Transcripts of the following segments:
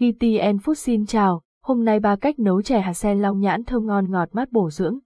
GTN Food xin chào, hôm nay ba cách nấu chè hạt sen long nhãn thơm ngon ngọt mát bổ dưỡng.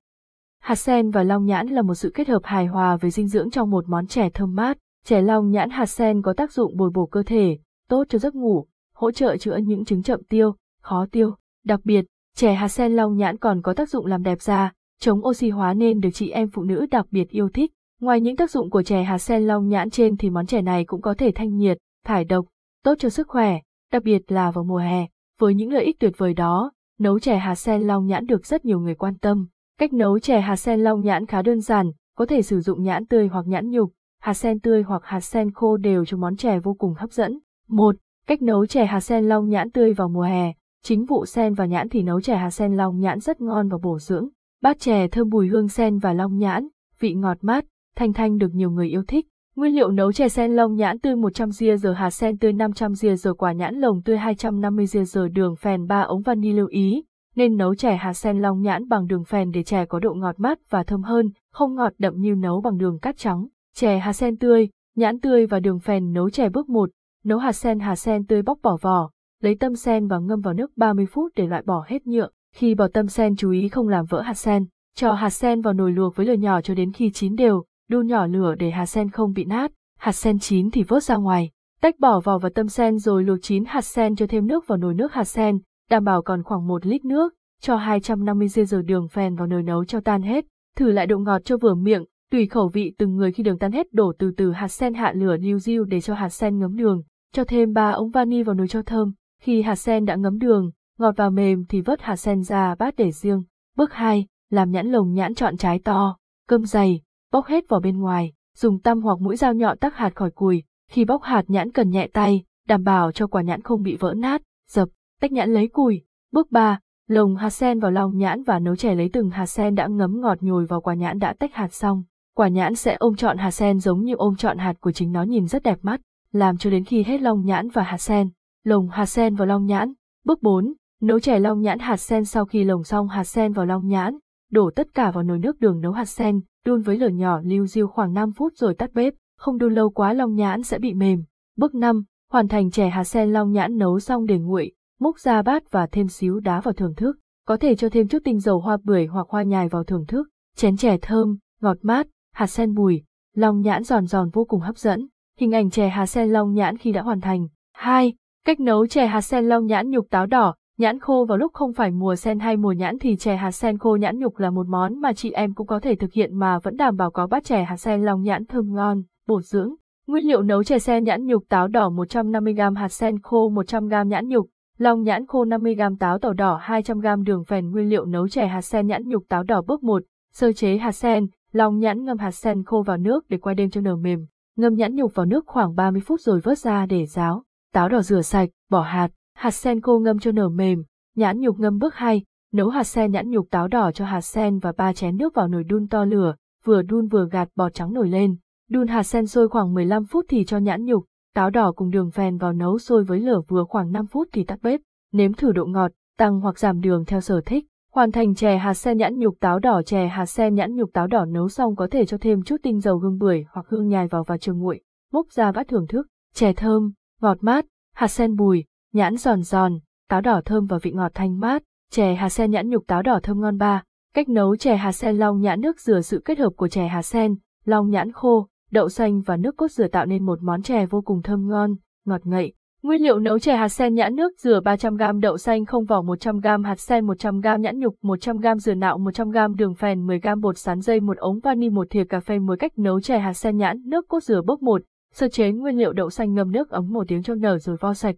Hạt sen và long nhãn là một sự kết hợp hài hòa về dinh dưỡng trong một món chè thơm mát. Chè long nhãn hạt sen có tác dụng bồi bổ cơ thể, tốt cho giấc ngủ, hỗ trợ chữa những chứng chậm tiêu, khó tiêu. Đặc biệt, chè hạt sen long nhãn còn có tác dụng làm đẹp da, chống oxy hóa nên được chị em phụ nữ đặc biệt yêu thích. Ngoài những tác dụng của chè hạt sen long nhãn trên thì món chè này cũng có thể thanh nhiệt, thải độc, tốt cho sức khỏe, đặc biệt là vào mùa hè. Với những lợi ích tuyệt vời đó, nấu chè hạt sen long nhãn được rất nhiều người quan tâm. Cách nấu chè hạt sen long nhãn khá đơn giản, có thể sử dụng nhãn tươi hoặc nhãn nhục, hạt sen tươi hoặc hạt sen khô đều cho món chè vô cùng hấp dẫn. 1. Cách nấu chè hạt sen long nhãn tươi vào mùa hè. Chính vụ sen và nhãn thì nấu chè hạt sen long nhãn rất ngon và bổ dưỡng. Bát chè thơm bùi hương sen và long nhãn, vị ngọt mát, thanh thanh được nhiều người yêu thích. Nguyên liệu nấu chè sen long nhãn tươi 100 ria giờ hạt sen tươi 500 ria giờ quả nhãn lồng tươi 250 ria giờ đường phèn 3 ống vani lưu ý, nên nấu chè hạt sen long nhãn bằng đường phèn để chè có độ ngọt mát và thơm hơn, không ngọt đậm như nấu bằng đường cát trắng. Chè hạt sen tươi, nhãn tươi và đường phèn nấu chè bước 1, nấu hạt sen hạt sen tươi bóc bỏ vỏ, lấy tâm sen và ngâm vào nước 30 phút để loại bỏ hết nhựa. Khi bỏ tâm sen chú ý không làm vỡ hạt sen, cho hạt sen vào nồi luộc với lửa nhỏ cho đến khi chín đều, đun nhỏ lửa để hạt sen không bị nát, hạt sen chín thì vớt ra ngoài, tách bỏ vỏ và tâm sen rồi luộc chín hạt sen cho thêm nước vào nồi nước hạt sen, đảm bảo còn khoảng 1 lít nước, cho 250 g đường phèn vào nồi nấu cho tan hết, thử lại độ ngọt cho vừa miệng, tùy khẩu vị từng người khi đường tan hết đổ từ từ hạt sen hạ lửa liu riu để cho hạt sen ngấm đường, cho thêm 3 ống vani vào nồi cho thơm, khi hạt sen đã ngấm đường, ngọt và mềm thì vớt hạt sen ra bát để riêng. Bước 2, làm nhãn lồng nhãn chọn trái to, cơm dày, bóc hết vỏ bên ngoài, dùng tăm hoặc mũi dao nhọn tắc hạt khỏi cùi, khi bóc hạt nhãn cần nhẹ tay, đảm bảo cho quả nhãn không bị vỡ nát, dập, tách nhãn lấy cùi. Bước 3, lồng hạt sen vào lòng nhãn và nấu chè lấy từng hạt sen đã ngấm ngọt nhồi vào quả nhãn đã tách hạt xong. Quả nhãn sẽ ôm trọn hạt sen giống như ôm trọn hạt của chính nó nhìn rất đẹp mắt, làm cho đến khi hết lòng nhãn và hạt sen. Lồng hạt sen vào lòng nhãn. Bước 4, nấu chè lòng nhãn hạt sen sau khi lồng xong hạt sen vào lòng nhãn, đổ tất cả vào nồi nước đường nấu hạt sen, đun với lửa nhỏ lưu diêu khoảng 5 phút rồi tắt bếp, không đun lâu quá long nhãn sẽ bị mềm. Bước 5, hoàn thành chè hạt sen long nhãn nấu xong để nguội, múc ra bát và thêm xíu đá vào thưởng thức, có thể cho thêm chút tinh dầu hoa bưởi hoặc hoa nhài vào thưởng thức, chén chè thơm, ngọt mát, hạt sen bùi, long nhãn giòn giòn vô cùng hấp dẫn. Hình ảnh chè hạt sen long nhãn khi đã hoàn thành. 2. Cách nấu chè hạt sen long nhãn nhục táo đỏ, Nhãn khô vào lúc không phải mùa sen hay mùa nhãn thì chè hạt sen khô nhãn nhục là một món mà chị em cũng có thể thực hiện mà vẫn đảm bảo có bát chè hạt sen lòng nhãn thơm ngon, bổ dưỡng. Nguyên liệu nấu chè sen nhãn nhục táo đỏ 150g hạt sen khô 100g nhãn nhục, lòng nhãn khô 50g táo tàu đỏ 200g đường phèn. Nguyên liệu nấu chè hạt sen nhãn nhục táo đỏ bước 1, sơ chế hạt sen, lòng nhãn ngâm hạt sen khô vào nước để qua đêm cho nở mềm, ngâm nhãn nhục vào nước khoảng 30 phút rồi vớt ra để ráo, táo đỏ rửa sạch, bỏ hạt, Hạt sen khô ngâm cho nở mềm, nhãn nhục ngâm bước 2, nấu hạt sen nhãn nhục táo đỏ cho hạt sen và ba chén nước vào nồi đun to lửa, vừa đun vừa gạt bọt trắng nổi lên. Đun hạt sen sôi khoảng 15 phút thì cho nhãn nhục, táo đỏ cùng đường phèn vào nấu sôi với lửa vừa khoảng 5 phút thì tắt bếp, nếm thử độ ngọt, tăng hoặc giảm đường theo sở thích. Hoàn thành chè hạt sen nhãn nhục táo đỏ chè hạt sen nhãn nhục táo đỏ nấu xong có thể cho thêm chút tinh dầu hương bưởi hoặc hương nhài vào và trường nguội, múc ra bát thưởng thức, chè thơm, ngọt mát, hạt sen bùi, nhãn giòn giòn, táo đỏ thơm và vị ngọt thanh mát, chè hạt sen nhãn nhục táo đỏ thơm ngon ba. Cách nấu chè hạt sen long nhãn nước dừa sự kết hợp của chè hạt sen, long nhãn khô, đậu xanh và nước cốt dừa tạo nên một món chè vô cùng thơm ngon, ngọt ngậy. Nguyên liệu nấu chè hạt sen nhãn nước dừa 300g đậu xanh không vỏ 100g hạt sen 100g nhãn nhục 100g dừa nạo 100g đường phèn 10g bột sắn dây một ống vani một thìa cà phê muối cách nấu chè hạt sen nhãn nước cốt dừa bốc một sơ chế nguyên liệu đậu xanh ngâm nước ấm một tiếng cho nở rồi vo sạch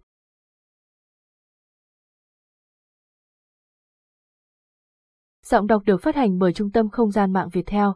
Giọng đọc được phát hành bởi Trung tâm Không gian mạng Việt Theo.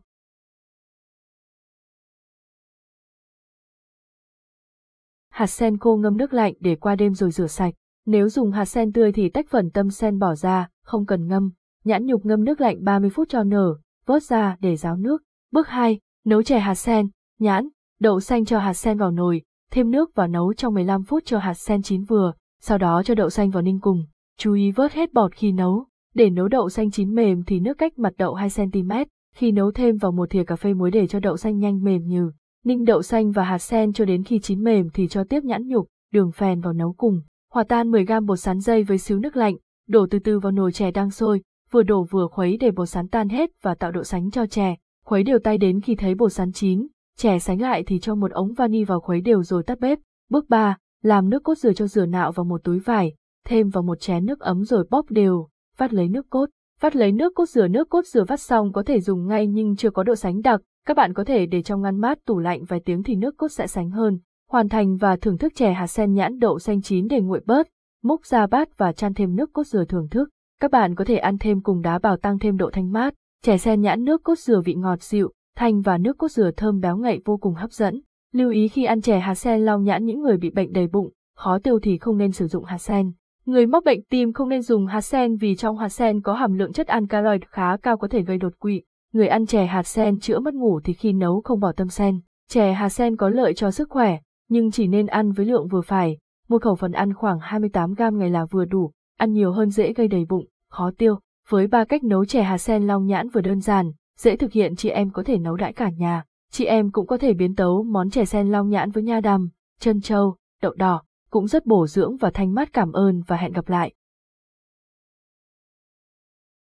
Hạt sen khô ngâm nước lạnh để qua đêm rồi rửa sạch. Nếu dùng hạt sen tươi thì tách phần tâm sen bỏ ra, không cần ngâm. Nhãn nhục ngâm nước lạnh 30 phút cho nở, vớt ra để ráo nước. Bước 2. Nấu chè hạt sen, nhãn, đậu xanh cho hạt sen vào nồi, thêm nước và nấu trong 15 phút cho hạt sen chín vừa, sau đó cho đậu xanh vào ninh cùng. Chú ý vớt hết bọt khi nấu. Để nấu đậu xanh chín mềm thì nước cách mặt đậu 2cm, khi nấu thêm vào một thìa cà phê muối để cho đậu xanh nhanh mềm nhừ. Ninh đậu xanh và hạt sen cho đến khi chín mềm thì cho tiếp nhãn nhục, đường phèn vào nấu cùng. Hòa tan 10 gam bột sắn dây với xíu nước lạnh, đổ từ từ vào nồi chè đang sôi, vừa đổ vừa khuấy để bột sắn tan hết và tạo độ sánh cho chè. Khuấy đều tay đến khi thấy bột sắn chín, chè sánh lại thì cho một ống vani vào khuấy đều rồi tắt bếp. Bước 3, làm nước cốt dừa cho dừa nạo vào một túi vải, thêm vào một chén nước ấm rồi bóp đều, vắt lấy nước cốt. Vắt lấy nước cốt dừa nước cốt dừa vắt xong có thể dùng ngay nhưng chưa có độ sánh đặc, các bạn có thể để trong ngăn mát tủ lạnh vài tiếng thì nước cốt sẽ sánh hơn. Hoàn thành và thưởng thức chè hạt sen nhãn đậu xanh chín để nguội bớt, múc ra bát và chan thêm nước cốt dừa thưởng thức. Các bạn có thể ăn thêm cùng đá bào tăng thêm độ thanh mát. Chè sen nhãn nước cốt dừa vị ngọt dịu, thanh và nước cốt dừa thơm béo ngậy vô cùng hấp dẫn. Lưu ý khi ăn chè hạt sen long nhãn những người bị bệnh đầy bụng, khó tiêu thì không nên sử dụng hạt sen. Người mắc bệnh tim không nên dùng hạt sen vì trong hạt sen có hàm lượng chất alkaloid khá cao có thể gây đột quỵ. Người ăn chè hạt sen chữa mất ngủ thì khi nấu không bỏ tâm sen. Chè hạt sen có lợi cho sức khỏe, nhưng chỉ nên ăn với lượng vừa phải. Một khẩu phần ăn khoảng 28 gram ngày là vừa đủ, ăn nhiều hơn dễ gây đầy bụng, khó tiêu. Với ba cách nấu chè hạt sen long nhãn vừa đơn giản, dễ thực hiện chị em có thể nấu đãi cả nhà. Chị em cũng có thể biến tấu món chè sen long nhãn với nha đầm, chân trâu, đậu đỏ, cũng rất bổ dưỡng và thanh mát cảm ơn và hẹn gặp lại.